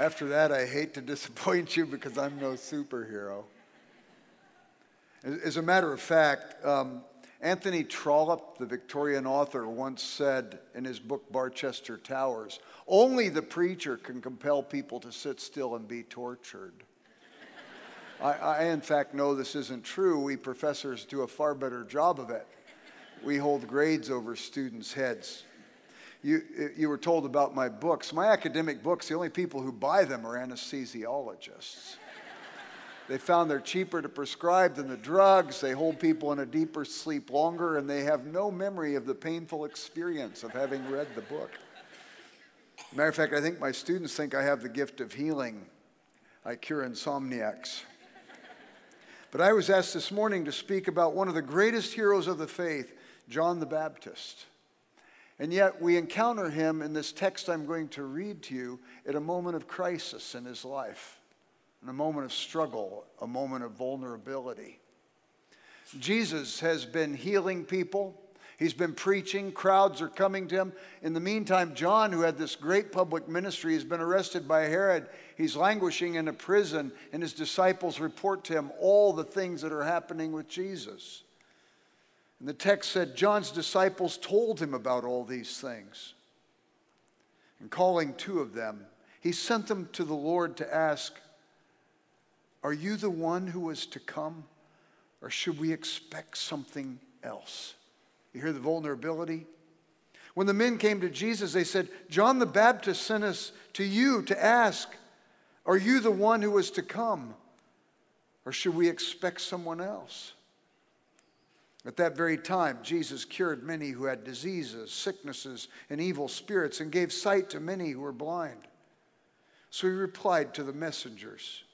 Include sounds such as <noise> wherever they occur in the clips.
After that, I hate to <laughs> disappoint you because I'm no superhero. As a matter of fact, um, Anthony Trollope, the Victorian author, once said in his book Barchester Towers only the preacher can compel people to sit still and be tortured. <laughs> I, I, in fact, know this isn't true. We professors do a far better job of it. We hold grades over students' heads. You, you were told about my books. My academic books, the only people who buy them are anesthesiologists. They found they're cheaper to prescribe than the drugs. They hold people in a deeper sleep longer, and they have no memory of the painful experience of having read the book. Matter of fact, I think my students think I have the gift of healing. I cure insomniacs. But I was asked this morning to speak about one of the greatest heroes of the faith, John the Baptist. And yet we encounter him in this text I'm going to read to you at a moment of crisis in his life in a moment of struggle, a moment of vulnerability. Jesus has been healing people. He's been preaching. Crowds are coming to him. In the meantime, John, who had this great public ministry, has been arrested by Herod. He's languishing in a prison, and his disciples report to him all the things that are happening with Jesus. And the text said John's disciples told him about all these things. And calling two of them, he sent them to the Lord to ask, are you the one who was to come? Or should we expect something else? You hear the vulnerability? When the men came to Jesus, they said, John the Baptist sent us to you to ask, Are you the one who was to come? Or should we expect someone else? At that very time, Jesus cured many who had diseases, sicknesses, and evil spirits, and gave sight to many who were blind. So he replied to the messengers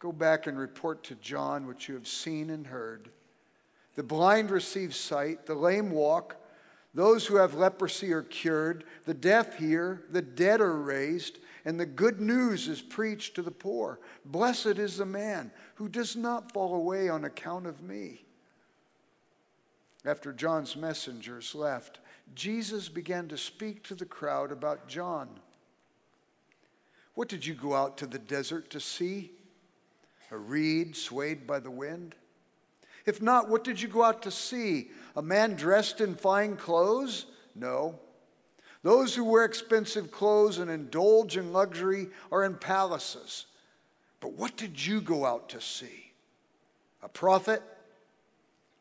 Go back and report to John what you have seen and heard. The blind receive sight, the lame walk, those who have leprosy are cured, the deaf hear, the dead are raised, and the good news is preached to the poor. Blessed is the man who does not fall away on account of me. After John's messengers left, Jesus began to speak to the crowd about John. What did you go out to the desert to see? A reed swayed by the wind? If not, what did you go out to see? A man dressed in fine clothes? No. Those who wear expensive clothes and indulge in luxury are in palaces. But what did you go out to see? A prophet?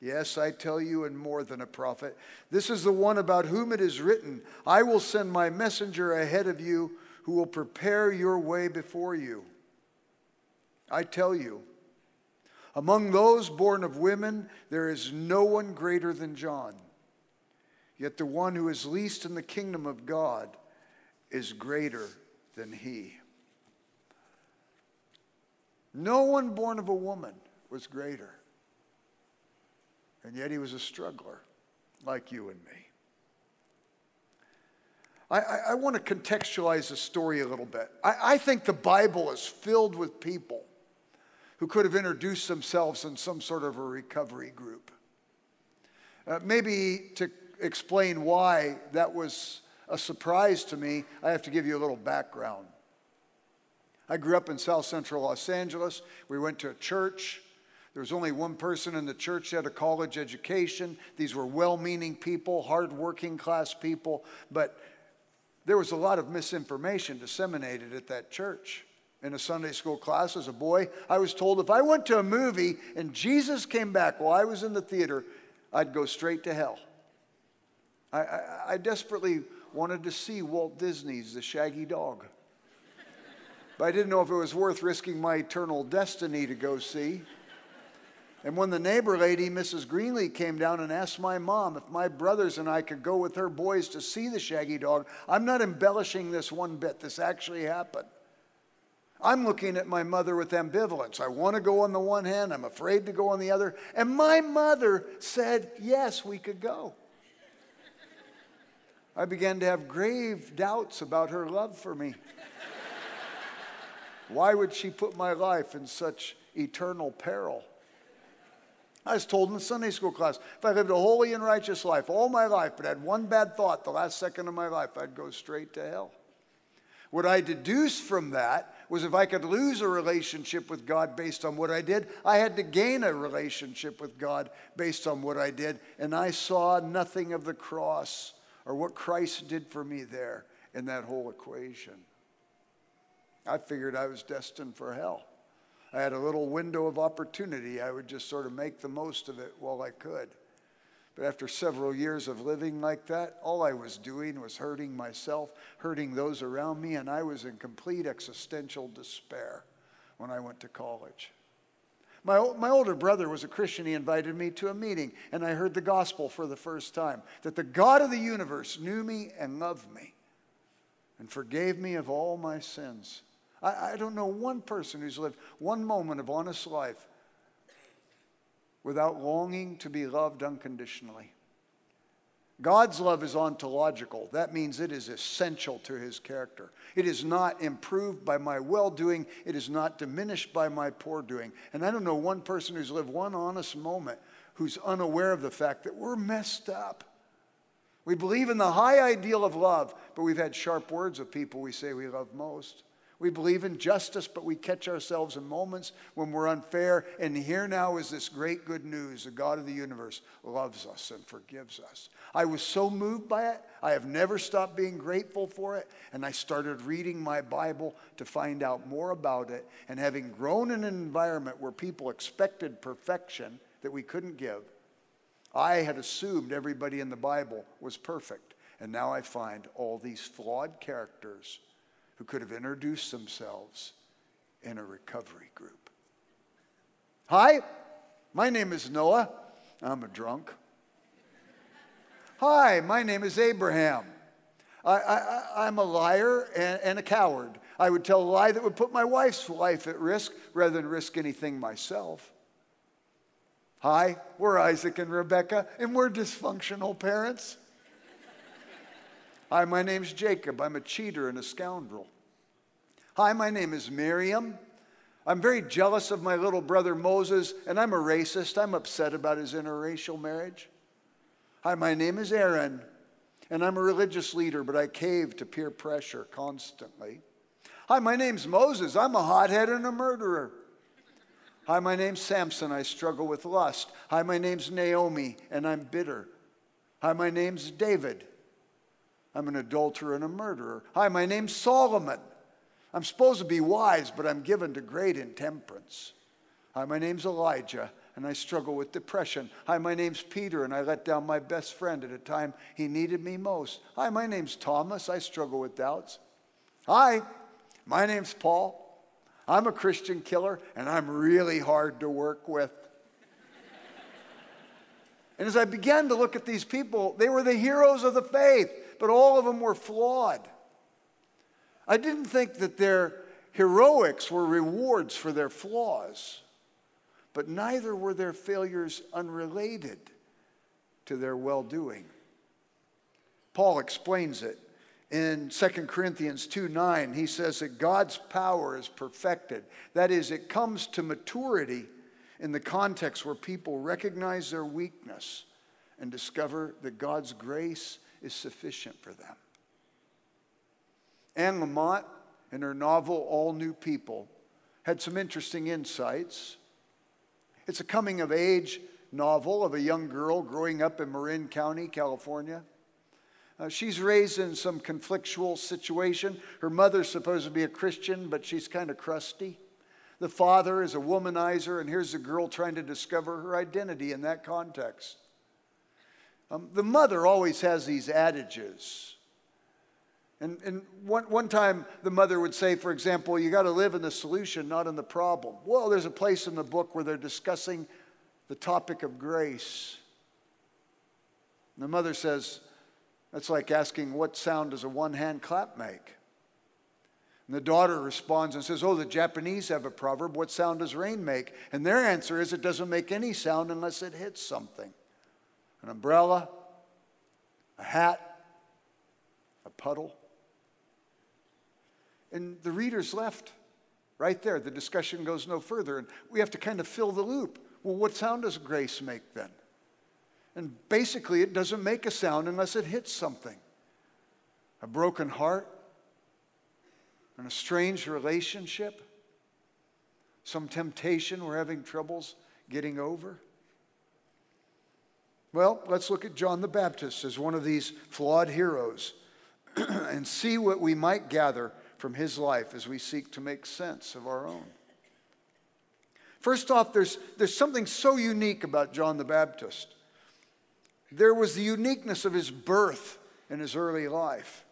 Yes, I tell you, and more than a prophet. This is the one about whom it is written I will send my messenger ahead of you who will prepare your way before you. I tell you, among those born of women, there is no one greater than John. Yet the one who is least in the kingdom of God is greater than he. No one born of a woman was greater. And yet he was a struggler like you and me. I, I, I want to contextualize the story a little bit. I, I think the Bible is filled with people who could have introduced themselves in some sort of a recovery group. Uh, maybe to explain why that was a surprise to me, I have to give you a little background. I grew up in South Central Los Angeles. We went to a church. There was only one person in the church that had a college education. These were well meaning people, hard working class people, but there was a lot of misinformation disseminated at that church in a Sunday school class as a boy, I was told if I went to a movie and Jesus came back while I was in the theater, I'd go straight to hell. I, I, I desperately wanted to see Walt Disney's The Shaggy Dog. But I didn't know if it was worth risking my eternal destiny to go see. And when the neighbor lady, Mrs. Greenlee, came down and asked my mom if my brothers and I could go with her boys to see the shaggy dog, I'm not embellishing this one bit. This actually happened. I'm looking at my mother with ambivalence. I want to go on the one hand, I'm afraid to go on the other. And my mother said, yes, we could go. I began to have grave doubts about her love for me. Why would she put my life in such eternal peril? I was told in Sunday school class if I lived a holy and righteous life all my life, but had one bad thought the last second of my life, I'd go straight to hell. What I deduced from that was if I could lose a relationship with God based on what I did, I had to gain a relationship with God based on what I did. And I saw nothing of the cross or what Christ did for me there in that whole equation. I figured I was destined for hell. I had a little window of opportunity. I would just sort of make the most of it while I could. But after several years of living like that, all I was doing was hurting myself, hurting those around me, and I was in complete existential despair when I went to college. My, my older brother was a Christian. He invited me to a meeting, and I heard the gospel for the first time that the God of the universe knew me and loved me and forgave me of all my sins. I, I don't know one person who's lived one moment of honest life without longing to be loved unconditionally. God's love is ontological. That means it is essential to his character. It is not improved by my well doing, it is not diminished by my poor doing. And I don't know one person who's lived one honest moment who's unaware of the fact that we're messed up. We believe in the high ideal of love, but we've had sharp words of people we say we love most. We believe in justice, but we catch ourselves in moments when we're unfair. And here now is this great good news the God of the universe loves us and forgives us. I was so moved by it. I have never stopped being grateful for it. And I started reading my Bible to find out more about it. And having grown in an environment where people expected perfection that we couldn't give, I had assumed everybody in the Bible was perfect. And now I find all these flawed characters who could have introduced themselves in a recovery group. Hi, my name is Noah. I'm a drunk. Hi, my name is Abraham. I, am a liar and, and, a coward. I would tell a lie that would put my wife's life at risk rather than risk anything myself. Hi, we're Isaac and Rebecca, and we're dysfunctional parents. Hi, my name's Jacob. I'm a cheater and a scoundrel. Hi, my name is Miriam. I'm very jealous of my little brother Moses, and I'm a racist. I'm upset about his interracial marriage. Hi, my name is Aaron, and I'm a religious leader, but I cave to peer pressure constantly. Hi, my name's Moses. I'm a hothead and a murderer. Hi, my name's Samson. I struggle with lust. Hi, my name's Naomi, and I'm bitter. Hi, my name's David. I'm an adulterer and a murderer. Hi, my name's Solomon. I'm supposed to be wise, but I'm given to great intemperance. Hi, my name's Elijah, and I struggle with depression. Hi, my name's Peter, and I let down my best friend at a time he needed me most. Hi, my name's Thomas. I struggle with doubts. Hi, my name's Paul. I'm a Christian killer, and I'm really hard to work with. and as I began to look at these people, they were the heroes of the faith but all of them were flawed. I didn't think that their heroics were rewards for their flaws, but neither were their failures unrelated to their well doing. Paul explains it in 2 Corinthians 2 9. He says that God's power is perfected. That is, it comes to maturity in the context where people recognize their weakness and discover that God's grace is sufficient for them. Anne Lamott, in her novel All New People, had some interesting insights. It's a coming of age novel of a young girl growing up in Marin County, California. Uh, she's raised in some conflictual situation. Her mother's supposed to be a Christian, but she's kind of crusty. The father is a womanizer, and here's the girl trying to discover her identity in that context. Um, the mother always has these adages. And, and one, one time the mother would say, for example, you got to live in the solution, not in the problem. Well, there's a place in the book where they're discussing the topic of grace. And the mother says, that's like asking, what sound does a one hand clap make? And the daughter responds and says, Oh, the Japanese have a proverb, what sound does rain make? And their answer is, it doesn't make any sound unless it hits something an umbrella, a hat, a puddle. And the reader's left right there. The discussion goes no further, and we have to kind of fill the loop. Well, what sound does grace make then? And basically, it doesn't make a sound unless it hits something. A broken heart, An estranged relationship? Some temptation we're having troubles getting over? Well, let's look at John the Baptist as one of these flawed heroes <clears throat> and see what we might gather from his life as we seek to make sense of our own. First off, there's, there's something so unique about John the Baptist. There was the uniqueness of his birth in his early life.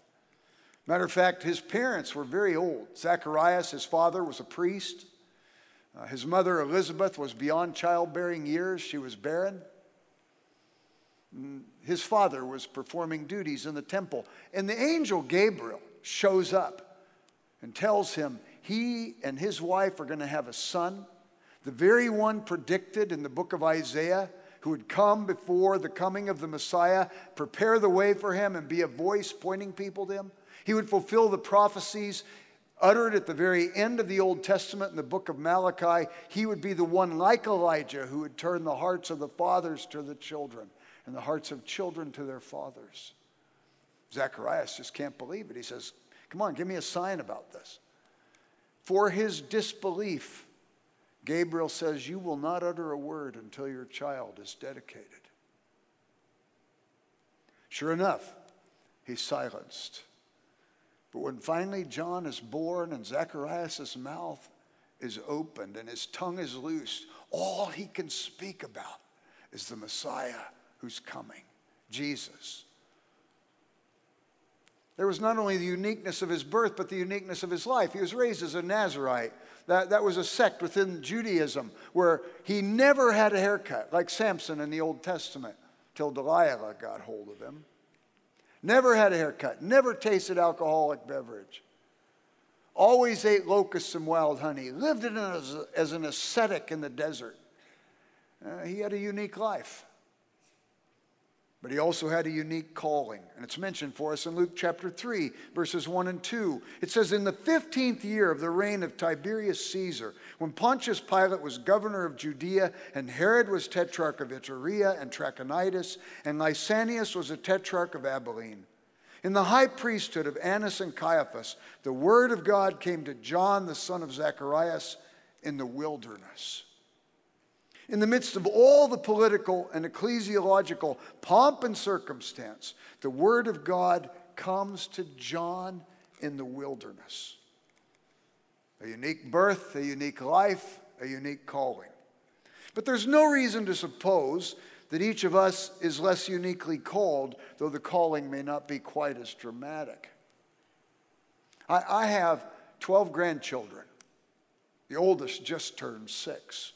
Matter of fact, his parents were very old. Zacharias, his father, was a priest. Uh, his mother, Elizabeth, was beyond childbearing years. She was barren. His father was performing duties in the temple. And the angel Gabriel shows up and tells him he and his wife are going to have a son, the very one predicted in the book of Isaiah who would come before the coming of the Messiah, prepare the way for him, and be a voice pointing people to him. He would fulfill the prophecies uttered at the very end of the Old Testament in the book of Malachi. He would be the one like Elijah who would turn the hearts of the fathers to the children and the hearts of children to their fathers. Zacharias just can't believe it. He says, Come on, give me a sign about this. For his disbelief, Gabriel says, You will not utter a word until your child is dedicated. Sure enough, he's silenced. But when finally John is born and Zacharias' mouth is opened and his tongue is loosed, all he can speak about is the Messiah who's coming, Jesus. There was not only the uniqueness of his birth, but the uniqueness of his life. He was raised as a Nazarite. That, that was a sect within Judaism where he never had a haircut, like Samson in the Old Testament, till Delilah got hold of him. Never had a haircut, never tasted alcoholic beverage. Always ate locusts and wild honey, lived as, as an ascetic in the desert. Uh, he had a unique life. But he also had a unique calling, and it's mentioned for us in Luke chapter 3, verses 1 and 2. It says, In the 15th year of the reign of Tiberius Caesar, when Pontius Pilate was governor of Judea, and Herod was tetrarch of Iturea and Trachonitis, and Lysanias was a tetrarch of Abilene, in the high priesthood of Annas and Caiaphas, the word of God came to John, the son of Zacharias, in the wilderness. In the midst of all the political and ecclesiological pomp and circumstance, the Word of God comes to John in the wilderness. A unique birth, a unique life, a unique calling. But there's no reason to suppose that each of us is less uniquely called, though the calling may not be quite as dramatic. I, I have 12 grandchildren. The oldest just turned six.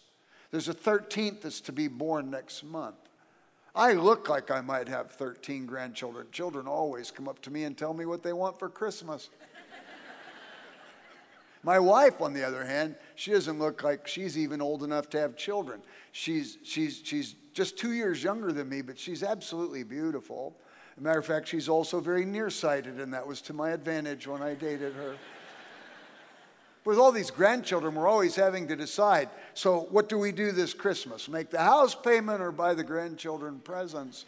There's a 13th that's to be born next month. I look like I might have 13 grandchildren. Children always come up to me and tell me what they want for Christmas. My wife, on the other hand, she doesn't look like she's even old enough to have children. She's, she's, she's just two years younger than me, but she's absolutely beautiful. As a matter of fact, she's also very nearsighted, and that was to my advantage when I dated her. With all these grandchildren, we're always having to decide so, what do we do this Christmas? Make the house payment or buy the grandchildren presents?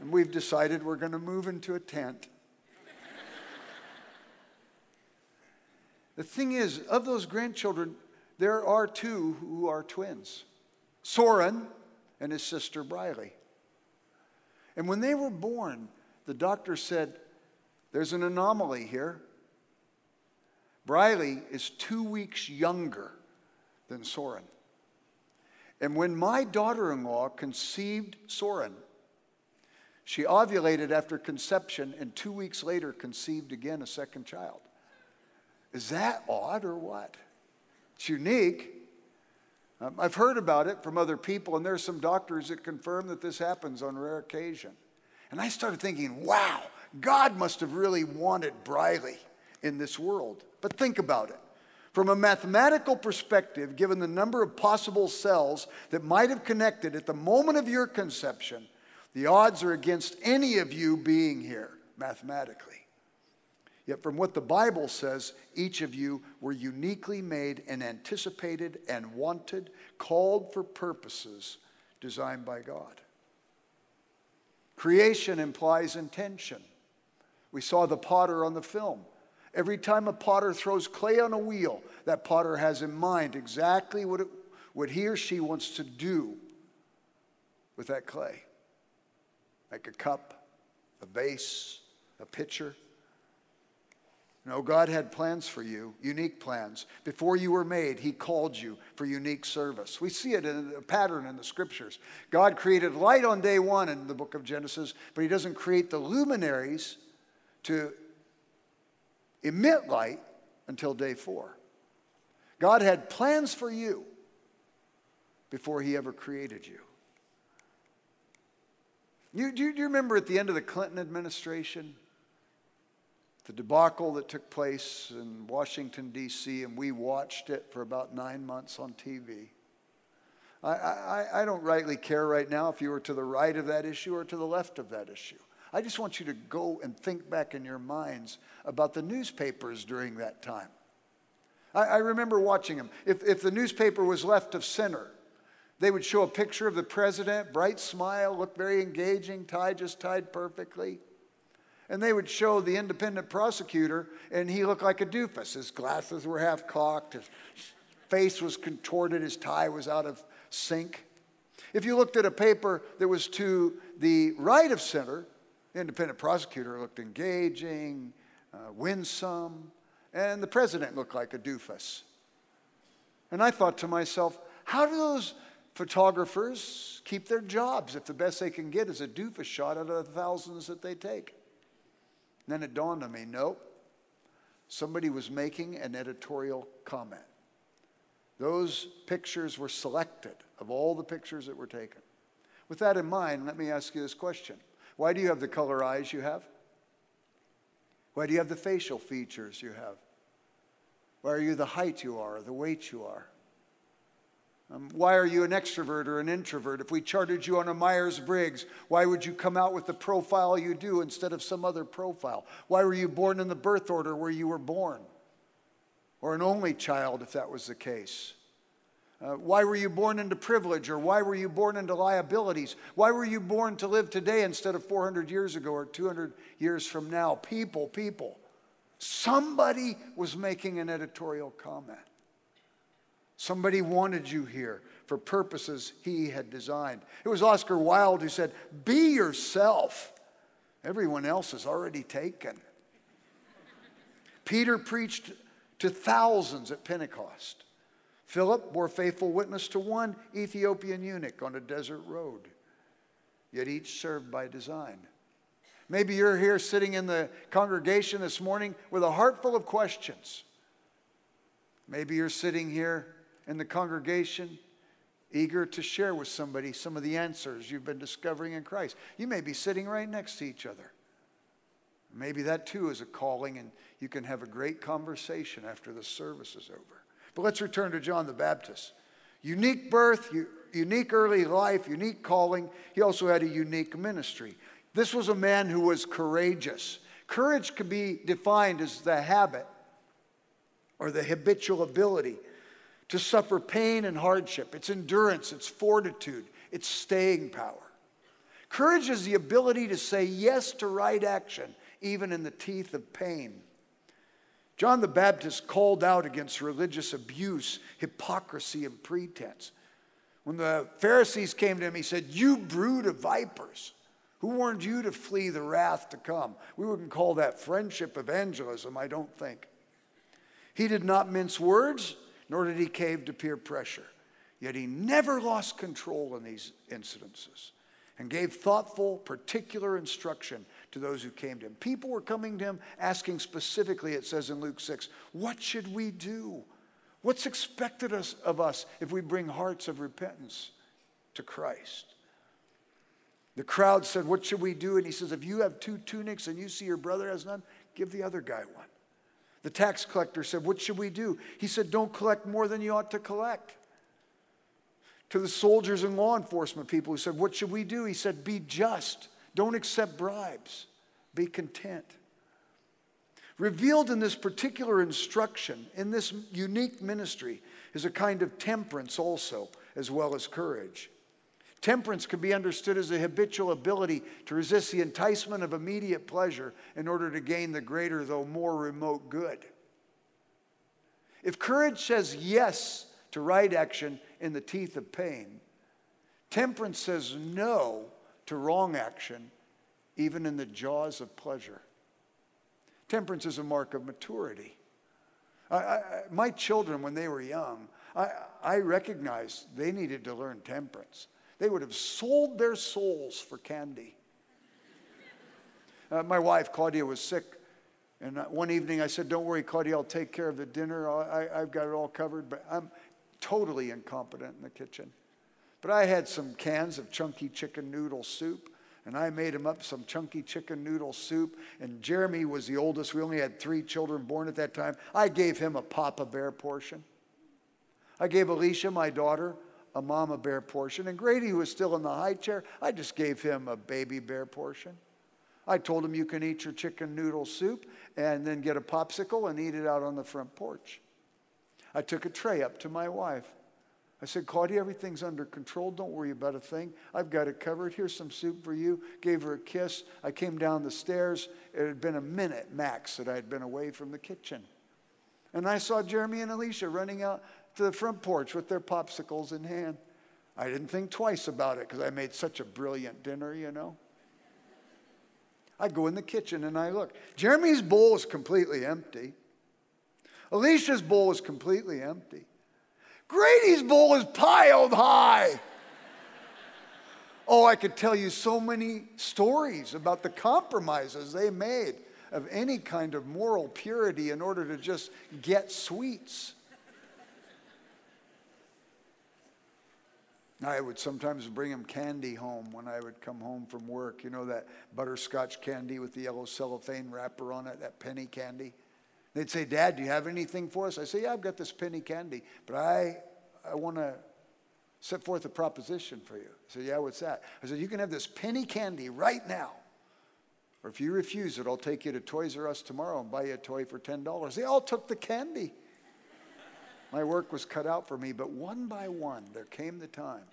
And we've decided we're going to move into a tent. the thing is, of those grandchildren, there are two who are twins Soren and his sister Briley. And when they were born, the doctor said, There's an anomaly here. Briley is two weeks younger than Soren. And when my daughter in law conceived Soren, she ovulated after conception and two weeks later conceived again a second child. Is that odd or what? It's unique. Um, I've heard about it from other people, and there's some doctors that confirm that this happens on rare occasion. And I started thinking, wow, God must have really wanted Briley in this world. But think about it. From a mathematical perspective, given the number of possible cells that might have connected at the moment of your conception, the odds are against any of you being here mathematically. Yet, from what the Bible says, each of you were uniquely made and anticipated and wanted, called for purposes designed by God. Creation implies intention. We saw the potter on the film. Every time a potter throws clay on a wheel, that potter has in mind exactly what, it, what he or she wants to do with that clay. Make a cup, a vase, a pitcher. No, God had plans for you, unique plans. Before you were made, He called you for unique service. We see it in a pattern in the scriptures. God created light on day one in the book of Genesis, but He doesn't create the luminaries to emit light until day four. God had plans for you before He ever created you. You, do, you, do you remember at the end of the Clinton administration? The debacle that took place in Washington, D.C., and we watched it for about nine months on TV. I, I, I don't rightly care right now if you were to the right of that issue or to the left of that issue. I just want you to go and think back in your minds about the newspapers during that time. I, I remember watching them. If, if the newspaper was left of center, they would show a picture of the president, bright smile, looked very engaging, tie just tied perfectly. And they would show the independent prosecutor, and he looked like a doofus. His glasses were half cocked, his face was contorted, his tie was out of sync. If you looked at a paper that was to the right of center, independent prosecutor looked engaging, uh, winsome, and the president looked like a doofus. And I thought to myself, how do those photographers keep their jobs if the best they can get is a doofus shot out of the thousands that they take. And then it dawned on me nope, somebody was making an editorial comment. Those pictures were selected of all the pictures that were taken. With that in mind, let me ask you this question Why do you have the color eyes you have? Why do you have the facial features you have? Why are you the height you are, the weight you are? Um, why are you an extrovert or an introvert? If we charted you on a Myers Briggs, why would you come out with the profile you do instead of some other profile? Why were you born in the birth order where you were born? Or an only child, if that was the case? Uh, why were you born into privilege or why were you born into liabilities? Why were you born to live today instead of 400 years ago or 200 years from now? People, people. Somebody was making an editorial comment. Somebody wanted you here for purposes he had designed. It was Oscar Wilde who said, Be yourself. Everyone else is already taken. Peter preached to thousands at Pentecost. Philip bore faithful witness to one Ethiopian eunuch on a desert road, yet each served by design. Maybe you're here sitting in the congregation this morning with a heart full of questions. Maybe you're sitting here in the congregation, eager to share with somebody some of the answers you've been discovering in Christ. You may be sitting right next to each other. Maybe that too is a calling, and you can have a great conversation after the service is over. But let's return to John the Baptist. Unique birth, unique early life, unique calling. He also had a unique ministry. This was a man who was courageous. Courage could be defined as the habit or the habitual ability to suffer pain and hardship. It's endurance, it's fortitude, it's staying power. Courage is the ability to say yes to right action, even in the teeth of pain. John the Baptist called out against religious abuse, hypocrisy, and pretense. When the Pharisees came to him, he said, You brood of vipers. Who warned you to flee the wrath to come? We wouldn't call that friendship evangelism, I don't think. He did not mince words nor did he cave to peer pressure. Yet he never lost control in these incidences and gave thoughtful, particular instruction to those who came to him. People were coming to him asking specifically, it says in Luke 6, what should we do? What's expected of us if we bring hearts of repentance to Christ? The crowd said, What should we do? And he says, If you have two tunics and you see your brother has none, give the other guy one. The tax collector said, What should we do? He said, Don't collect more than you ought to collect. To the soldiers and law enforcement people who said, What should we do? He said, Be just. Don't accept bribes. Be content. Revealed in this particular instruction, in this unique ministry, is a kind of temperance also, as well as courage. Temperance can be understood as a habitual ability to resist the enticement of immediate pleasure in order to gain the greater, though more remote good. If courage says yes to right action in the teeth of pain, temperance says no to wrong action, even in the jaws of pleasure. Temperance is a mark of maturity. I, I, my children, when they were young, I, I recognized they needed to learn temperance. They would have sold their souls for candy. Uh, my wife, Claudia, was sick. And one evening I said, Don't worry, Claudia, I'll take care of the dinner. I, I've got it all covered. But I'm totally incompetent in the kitchen. But I had some cans of chunky chicken noodle soup and I made him up some chunky chicken noodle soup. And Jeremy was the oldest. We only had three children born at that time. I gave him a Papa Bear portion. I gave Alicia, my daughter, a Mama Bear portion. And Grady, who was still in the high chair, I just gave him a Baby Bear portion. I told him you can eat your chicken noodle soup and then get a popsicle and eat it out on the front porch. I took a tray up to my wife. I said, Claudia, everything's under control. Don't worry about a thing. I've got it covered. Here's some soup for you. Gave her a kiss. I came down the stairs. It had been a minute max that I had been away from the kitchen. And I saw Jeremy and Alicia running out to the front porch with their popsicles in hand. I didn't think twice about it because I made such a brilliant dinner, you know. I go in the kitchen and I look. Jeremy's bowl is completely empty. Alicia's bowl is completely empty. Grady's bowl is piled high. Oh, I could tell you so many stories about the compromises they made of any kind of moral purity in order to just get sweets. I would sometimes bring him candy home when I would come home from work. You know that butterscotch candy with the yellow cellophane wrapper on it, that penny candy? They'd say, Dad, do you have anything for us? I say, Yeah, I've got this penny candy, but I, I want to set forth a proposition for you. I said, Yeah, what's that? I said, You can have this penny candy right now. Or if you refuse it, I'll take you to Toys R Us tomorrow and buy you a toy for $10. They all took the candy. My work was cut out for me, but one by one, there came the time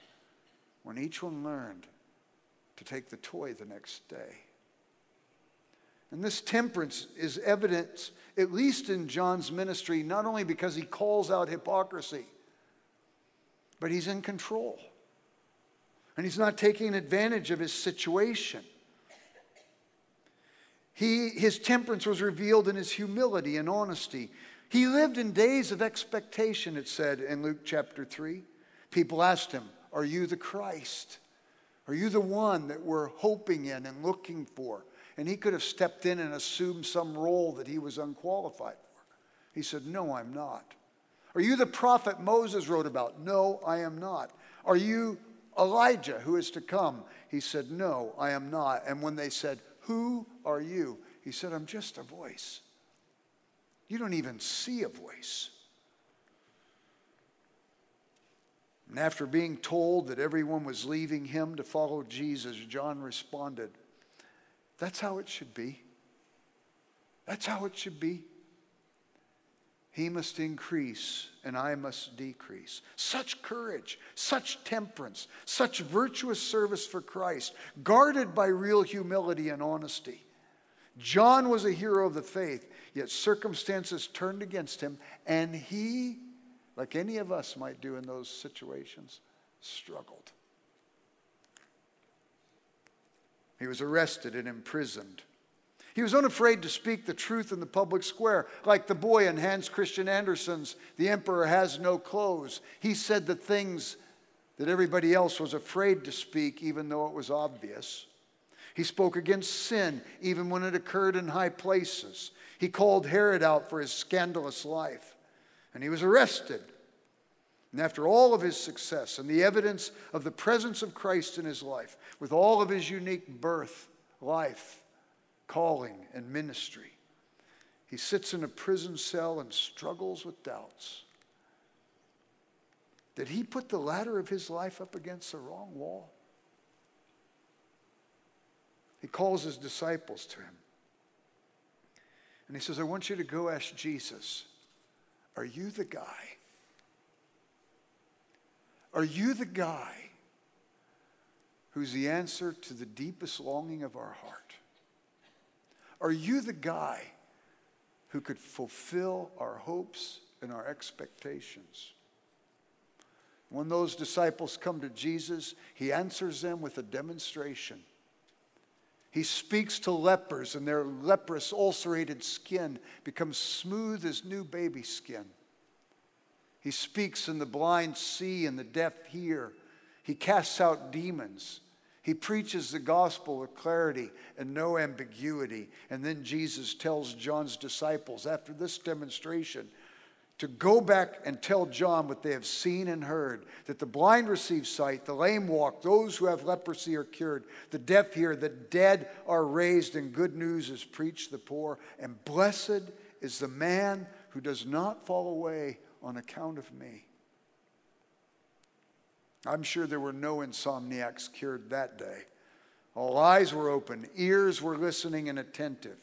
when each one learned to take the toy the next day. And this temperance is evident, at least in John's ministry, not only because he calls out hypocrisy, but he's in control. And he's not taking advantage of his situation. He, his temperance was revealed in his humility and honesty. He lived in days of expectation, it said in Luke chapter 3. People asked him, Are you the Christ? Are you the one that we're hoping in and looking for? And he could have stepped in and assumed some role that he was unqualified for. He said, No, I'm not. Are you the prophet Moses wrote about? No, I am not. Are you Elijah who is to come? He said, No, I am not. And when they said, Who are you? He said, I'm just a voice. You don't even see a voice. And after being told that everyone was leaving him to follow Jesus, John responded, that's how it should be. That's how it should be. He must increase and I must decrease. Such courage, such temperance, such virtuous service for Christ, guarded by real humility and honesty. John was a hero of the faith, yet circumstances turned against him, and he, like any of us might do in those situations, struggled. He was arrested and imprisoned. He was unafraid to speak the truth in the public square, like the boy in Hans Christian Andersen's The Emperor Has No Clothes. He said the things that everybody else was afraid to speak, even though it was obvious. He spoke against sin, even when it occurred in high places. He called Herod out for his scandalous life. And he was arrested and after all of his success and the evidence of the presence of Christ in his life, with all of his unique birth, life, calling, and ministry, he sits in a prison cell and struggles with doubts. Did he put the ladder of his life up against the wrong wall? He calls his disciples to him. And he says, I want you to go ask Jesus, Are you the guy? Are you the guy who's the answer to the deepest longing of our heart? Are you the guy who could fulfill our hopes and our expectations? When those disciples come to Jesus, he answers them with a demonstration. He speaks to lepers, and their leprous, ulcerated skin becomes smooth as new baby skin. He speaks, and the blind see, and the deaf hear. He casts out demons. He preaches the gospel with clarity and no ambiguity. And then Jesus tells John's disciples, after this demonstration, to go back and tell John what they have seen and heard that the blind receive sight, the lame walk, those who have leprosy are cured, the deaf hear, the dead are raised, and good news is preached to the poor. And blessed is the man who does not fall away on account of me. I'm sure there were no insomniacs cured that day. All eyes were open, ears were listening and attentive,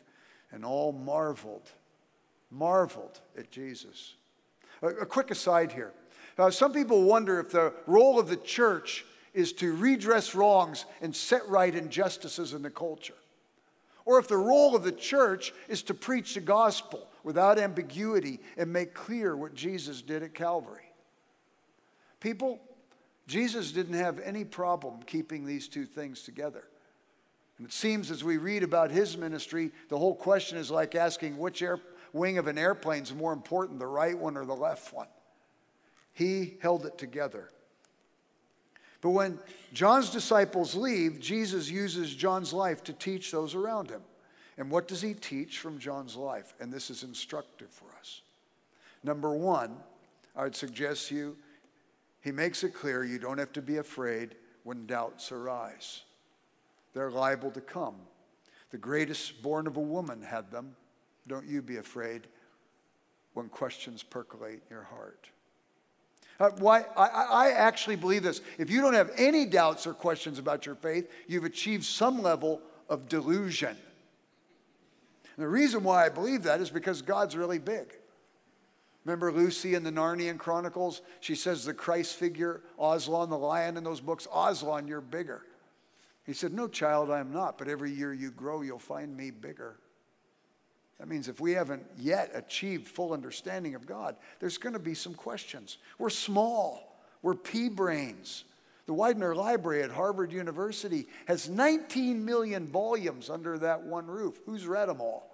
and all marveled, marveled at Jesus. A, a quick aside here. Uh, some people wonder if the role of the church is to redress wrongs and set right injustices in the culture, or if the role of the church is to preach the gospel without ambiguity and make clear what Jesus did at Calvary. People, Jesus didn't have any problem keeping these two things together. And it seems as we read about his ministry, the whole question is like asking which air, wing of an airplane is more important, the right one or the left one. He held it together. But when John's disciples leave, Jesus uses John's life to teach those around him. And what does he teach from John's life? And this is instructive for us. Number one, I would suggest you he makes it clear you don't have to be afraid when doubts arise. They're liable to come. The greatest born of a woman had them. Don't you be afraid when questions percolate in your heart. Uh, why, I, I actually believe this. If you don't have any doubts or questions about your faith, you've achieved some level of delusion. And the reason why I believe that is because God's really big. Remember Lucy in the Narnian Chronicles? She says the Christ figure, Aslan the lion in those books, Aslan, you're bigger. He said, No, child, I am not, but every year you grow, you'll find me bigger. That means if we haven't yet achieved full understanding of God, there's going to be some questions. We're small, we're pea brains. The Widener Library at Harvard University has 19 million volumes under that one roof. Who's read them all?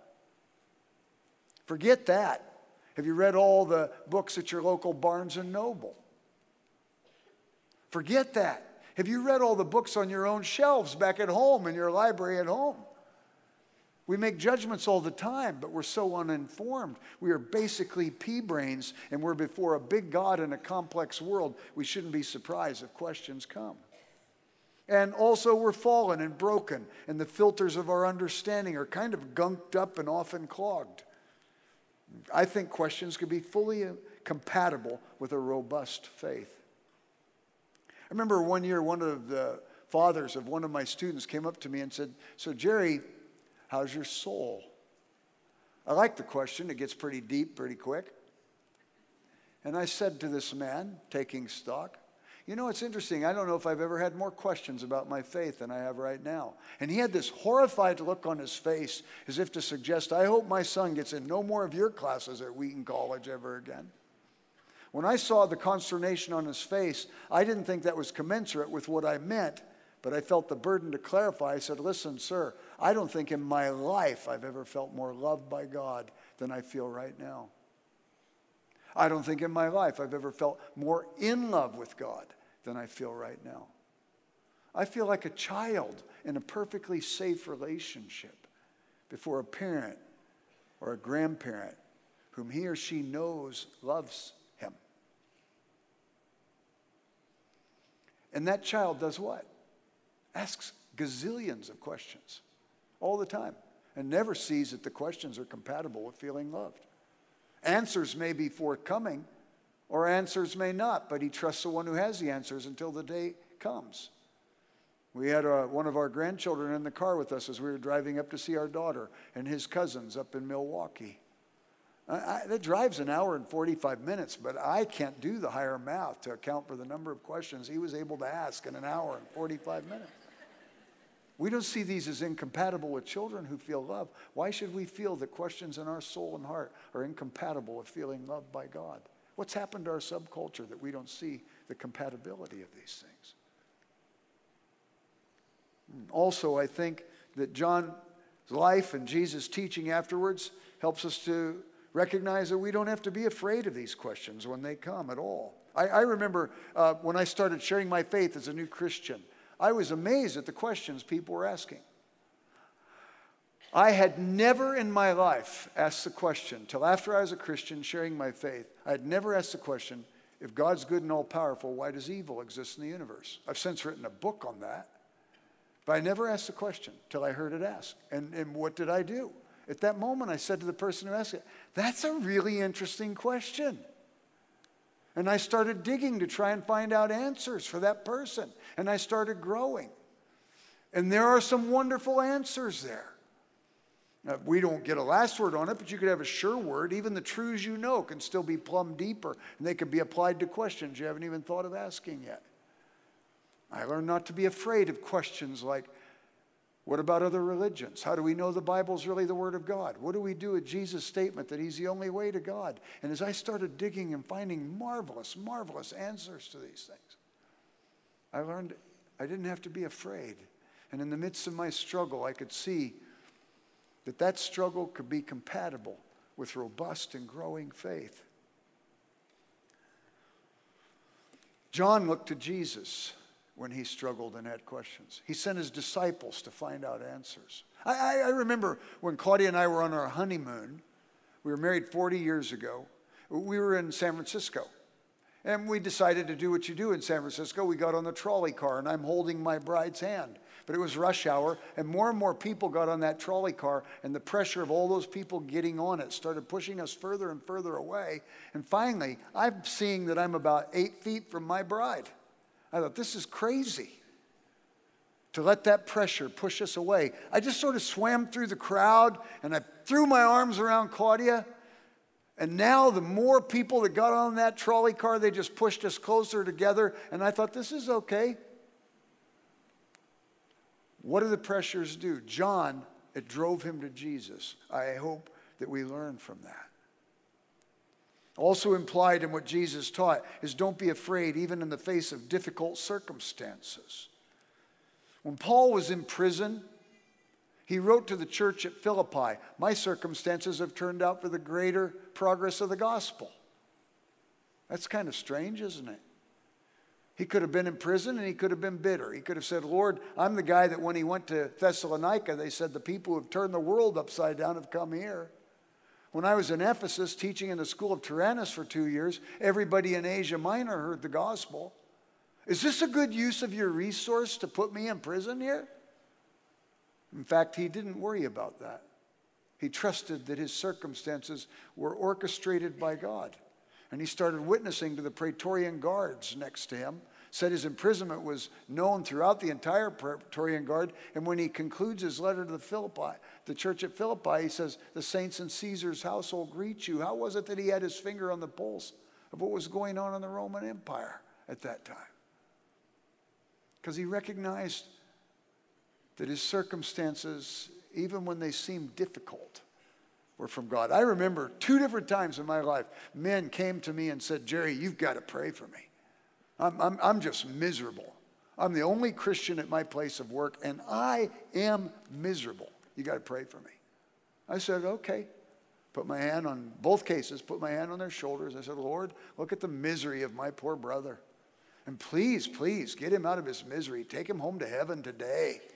Forget that. Have you read all the books at your local Barnes and Noble? Forget that. Have you read all the books on your own shelves back at home in your library at home? We make judgments all the time, but we're so uninformed. We are basically pea brains, and we're before a big God in a complex world. We shouldn't be surprised if questions come. And also, we're fallen and broken, and the filters of our understanding are kind of gunked up and often clogged. I think questions could be fully compatible with a robust faith. I remember one year, one of the fathers of one of my students came up to me and said, So, Jerry, how's your soul? I like the question, it gets pretty deep pretty quick. And I said to this man, taking stock, you know, it's interesting. I don't know if I've ever had more questions about my faith than I have right now. And he had this horrified look on his face as if to suggest, I hope my son gets in no more of your classes at Wheaton College ever again. When I saw the consternation on his face, I didn't think that was commensurate with what I meant, but I felt the burden to clarify. I said, Listen, sir, I don't think in my life I've ever felt more loved by God than I feel right now. I don't think in my life I've ever felt more in love with God than I feel right now. I feel like a child in a perfectly safe relationship before a parent or a grandparent whom he or she knows loves him. And that child does what? Asks gazillions of questions all the time and never sees that the questions are compatible with feeling loved. Answers may be forthcoming, or answers may not, but he trusts the one who has the answers until the day comes. We had a, uh, one of our grandchildren in the car with us as we were driving up to see our daughter and his cousins up in Milwaukee. I, that drives an hour and 45 minutes, but I can't do the higher math to account for the number of questions he was able to ask in an hour and 45 minutes. We don't see these as incompatible with children who feel love. Why should we feel that questions in our soul and heart are incompatible with feeling loved by God? What's happened to our subculture that we don't see the compatibility of these things? Also, I think that John's life and Jesus' teaching afterwards helps us to recognize that we don't have to be afraid of these questions when they come at all. I, I remember uh, when I started sharing my faith as a new Christian, I was amazed at the questions people were asking. I had never in my life asked the question, till after I was a Christian sharing my faith, I had never asked the question, if God's good and all powerful, why does evil exist in the universe? I've since written a book on that. But I never asked the question till I heard it asked. And, and what did I do? At that moment, I said to the person who asked it, That's a really interesting question. And I started digging to try and find out answers for that person. And I started growing. And there are some wonderful answers there. Now, we don't get a last word on it, but you could have a sure word. Even the truths you know can still be plumbed deeper, and they could be applied to questions you haven't even thought of asking yet. I learned not to be afraid of questions like, what about other religions? How do we know the Bible's really the Word of God? What do we do with Jesus' statement that He's the only way to God? And as I started digging and finding marvelous, marvelous answers to these things, I learned I didn't have to be afraid. And in the midst of my struggle, I could see that that struggle could be compatible with robust and growing faith. John looked to Jesus when he struggled and had questions. He sent his disciples to find out answers. I, I, remember when Claudia and I were on our honeymoon, we were married 40 years ago. We were in San Francisco. And we decided to do what you do in San Francisco. We got on the trolley car, and I'm holding my bride's hand. But it was rush hour, and more and more people got on that trolley car, and the pressure of all those people getting on it started pushing us further and further away. And finally, I'm seeing that I'm about eight feet from my bride. I thought, this is crazy to let that pressure push us away. I just sort of swam through the crowd and I threw my arms around Claudia. And now, the more people that got on that trolley car, they just pushed us closer together. And I thought, this is okay. What do the pressures do? John, it drove him to Jesus. I hope that we learn from that. Also implied in what Jesus taught is don't be afraid, even in the face of difficult circumstances. When Paul was in prison, he wrote to the church at Philippi My circumstances have turned out for the greater progress of the gospel. That's kind of strange, isn't it? He could have been in prison and he could have been bitter. He could have said, Lord, I'm the guy that when he went to Thessalonica, they said, The people who have turned the world upside down have come here. When I was in Ephesus teaching in the school of Tyrannus for two years, everybody in Asia Minor heard the gospel. Is this a good use of your resource to put me in prison here? In fact, he didn't worry about that. He trusted that his circumstances were orchestrated by God. And he started witnessing to the Praetorian guards next to him said his imprisonment was known throughout the entire Praetorian Guard. And when he concludes his letter to the Philippi, the church at Philippi, he says, The saints in Caesar's household greet you. How was it that he had his finger on the pulse of what was going on in the Roman Empire at that time? Because he recognized that his circumstances, even when they seemed difficult, were from God. I remember two different times in my life, men came to me and said, Jerry, you've got to pray for me. I'm, I'm, I'm just miserable. I'm the only Christian at my place of work, and I am miserable. You got to pray for me. I said, okay. Put my hand on both cases, put my hand on their shoulders. I said, Lord, look at the misery of my poor brother. And please, please get him out of his misery. Take him home to heaven today. <laughs>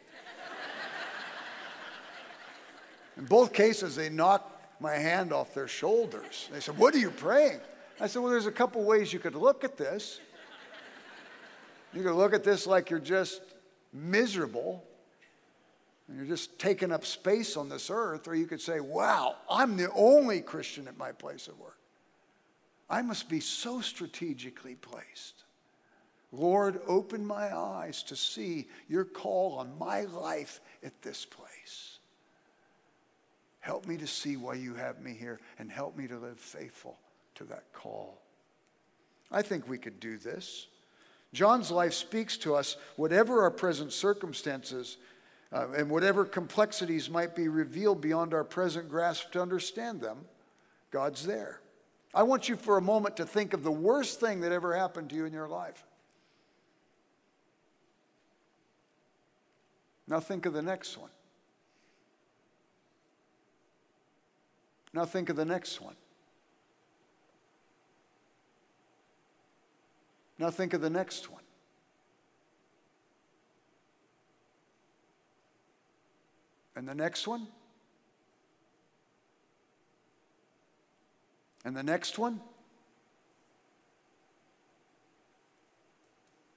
In both cases, they knocked my hand off their shoulders. They said, What are you praying? I said, Well, there's a couple ways you could look at this. You can look at this like you're just miserable and you're just taking up space on this earth, or you could say, wow, I'm the only Christian at my place of work. I must be so strategically placed. Lord, open my eyes to see your call on my life at this place. Help me to see why you have me here and help me to live faithful to that call. I think we could do this. John's life speaks to us, whatever our present circumstances, Uh, and whatever complexities might be revealed beyond our present grasp to understand them, God's there. I want you for a moment to think of the worst thing that ever happened to you in your life. Now think of the next one. Now think of the next one. Now think of the next one. And the next one? And the next one?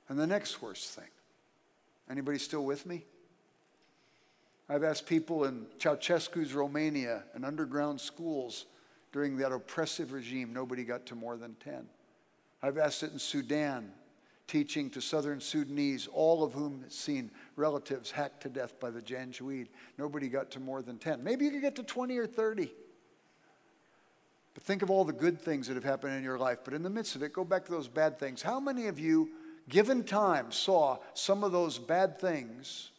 And the next worst thing. Anybody still with me? I've asked people in Ceausescu's Romania and underground schools during that oppressive regime, nobody got to more than 10. I've asked it in Sudan, teaching to southern Sudanese, all of whom had seen relatives hacked to death by the Janjaweed. Nobody got to more than 10. Maybe you could get to 20 or 30. But think of all the good things that have happened in your life. But in the midst of it, go back to those bad things. How many of you, given time, saw some of those bad things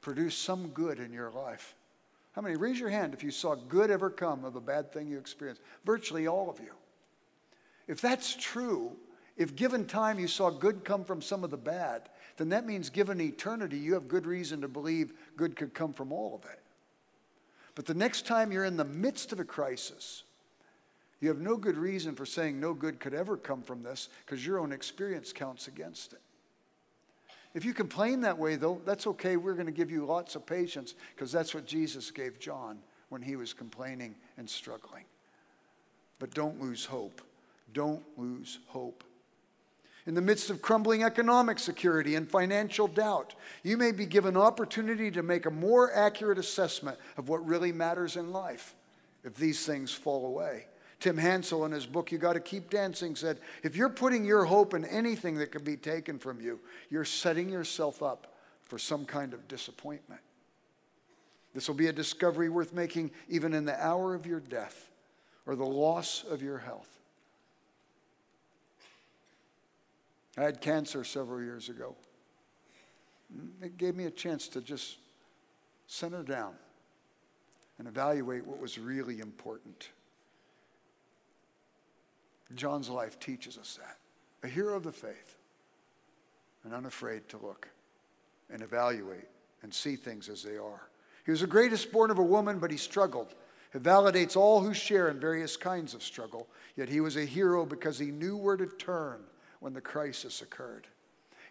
produce some good in your life? How many? Raise your hand if you saw good ever come of a bad thing you experienced. Virtually all of you. If that's true, if given time you saw good come from some of the bad, then that means given eternity, you have good reason to believe good could come from all of it. But the next time you're in the midst of a crisis, you have no good reason for saying no good could ever come from this because your own experience counts against it. If you complain that way, though, that's okay. We're going to give you lots of patience because that's what Jesus gave John when he was complaining and struggling. But don't lose hope. Don't lose hope. In the midst of crumbling economic security and financial doubt, you may be given opportunity to make a more accurate assessment of what really matters in life if these things fall away. Tim Hansel, in his book, You Got to Keep Dancing, said if you're putting your hope in anything that can be taken from you, you're setting yourself up for some kind of disappointment. This will be a discovery worth making even in the hour of your death or the loss of your health. I had cancer several years ago. Mm, it gave me a chance to just center down and evaluate what was really important. John's life teaches us that. A hero of the faith and unafraid to look and evaluate and see things as they are. He was the greatest born of a woman, but he struggled. It validates all who share in various kinds of struggle, yet he was a hero because he knew where to turn when the crisis occurred.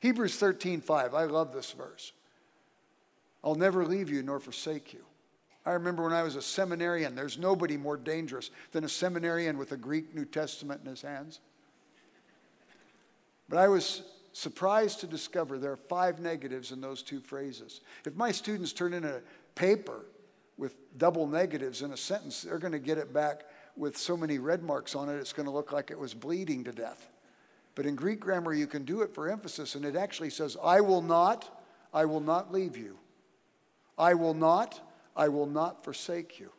Hebrews 13, 5. I love this verse. I'll never leave you nor forsake you. I remember when I was a seminarian, there's nobody more dangerous than a seminarian with a Greek New Testament in his hands. But I was surprised to discover there are five negatives in those two phrases. If my students turn in a paper with double negatives in a sentence, they're going to get it back with so many red marks on it, it's going to look like it was bleeding to death. But in Greek grammar, you can do it for emphasis, and it actually says, I will not, I will not leave you. I will not, I will not forsake you.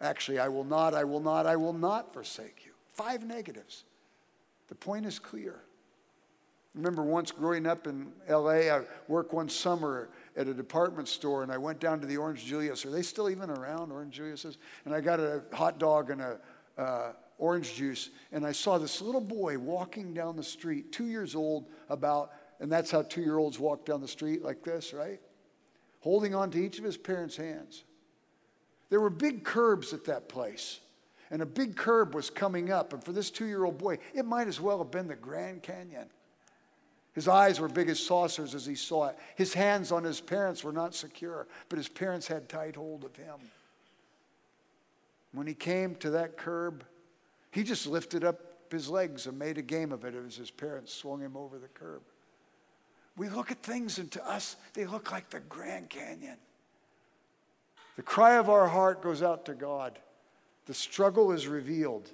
Actually, I will not, I will not, I will not forsake you. Five negatives. The point is clear. remember once growing up in LA, I worked one summer at a department store and I went down to the Orange Julius. Are they still even around, Orange Julius's? And I got a hot dog and a, uh, orange juice, and I saw this little boy walking down the street, two years old, about, and that's how two year olds walk down the street like this, right? Holding on to each of his parents' hands. There were big curbs at that place, and a big curb was coming up, and for this two year old boy, it might as well have been the Grand Canyon. His eyes were big as saucers as he saw it. His hands on his parents were not secure, but his parents had tight hold of him. When he came to that curb, he just lifted up his legs and made a game of it as his parents swung him over the curb. We look at things, and to us, they look like the Grand Canyon. The cry of our heart goes out to God. The struggle is revealed.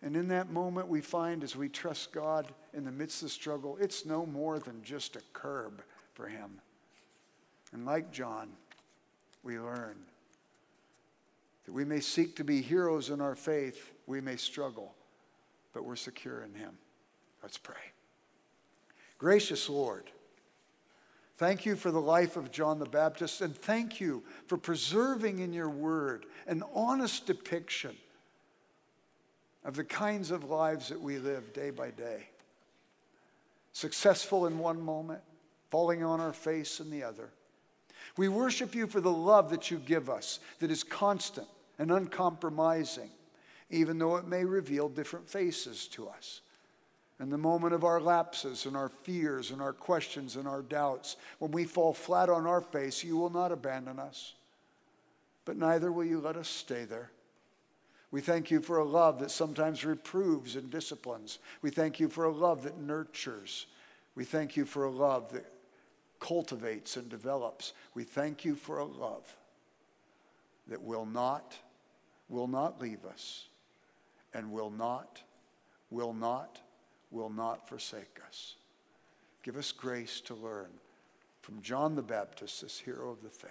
And in that moment, we find as we trust God in the midst of the struggle, it's no more than just a curb for Him. And like John, we learn that we may seek to be heroes in our faith, we may struggle, but we're secure in Him. Let's pray. Gracious Lord, Thank you for the life of John the Baptist, and thank you for preserving in your word an honest depiction of the kinds of lives that we live day by day. Successful in one moment, falling on our face in the other. We worship you for the love that you give us, that is constant and uncompromising, even though it may reveal different faces to us. In the moment of our lapses and our fears and our questions and our doubts, when we fall flat on our face, you will not abandon us, but neither will you let us stay there. We thank you for a love that sometimes reproves and disciplines. We thank you for a love that nurtures. We thank you for a love that cultivates and develops. We thank you for a love that will not, will not leave us and will not, will not, will not forsake us. Give us grace to learn from John the Baptist, this hero of the faith.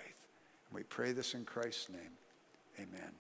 And we pray this in Christ's name. Amen.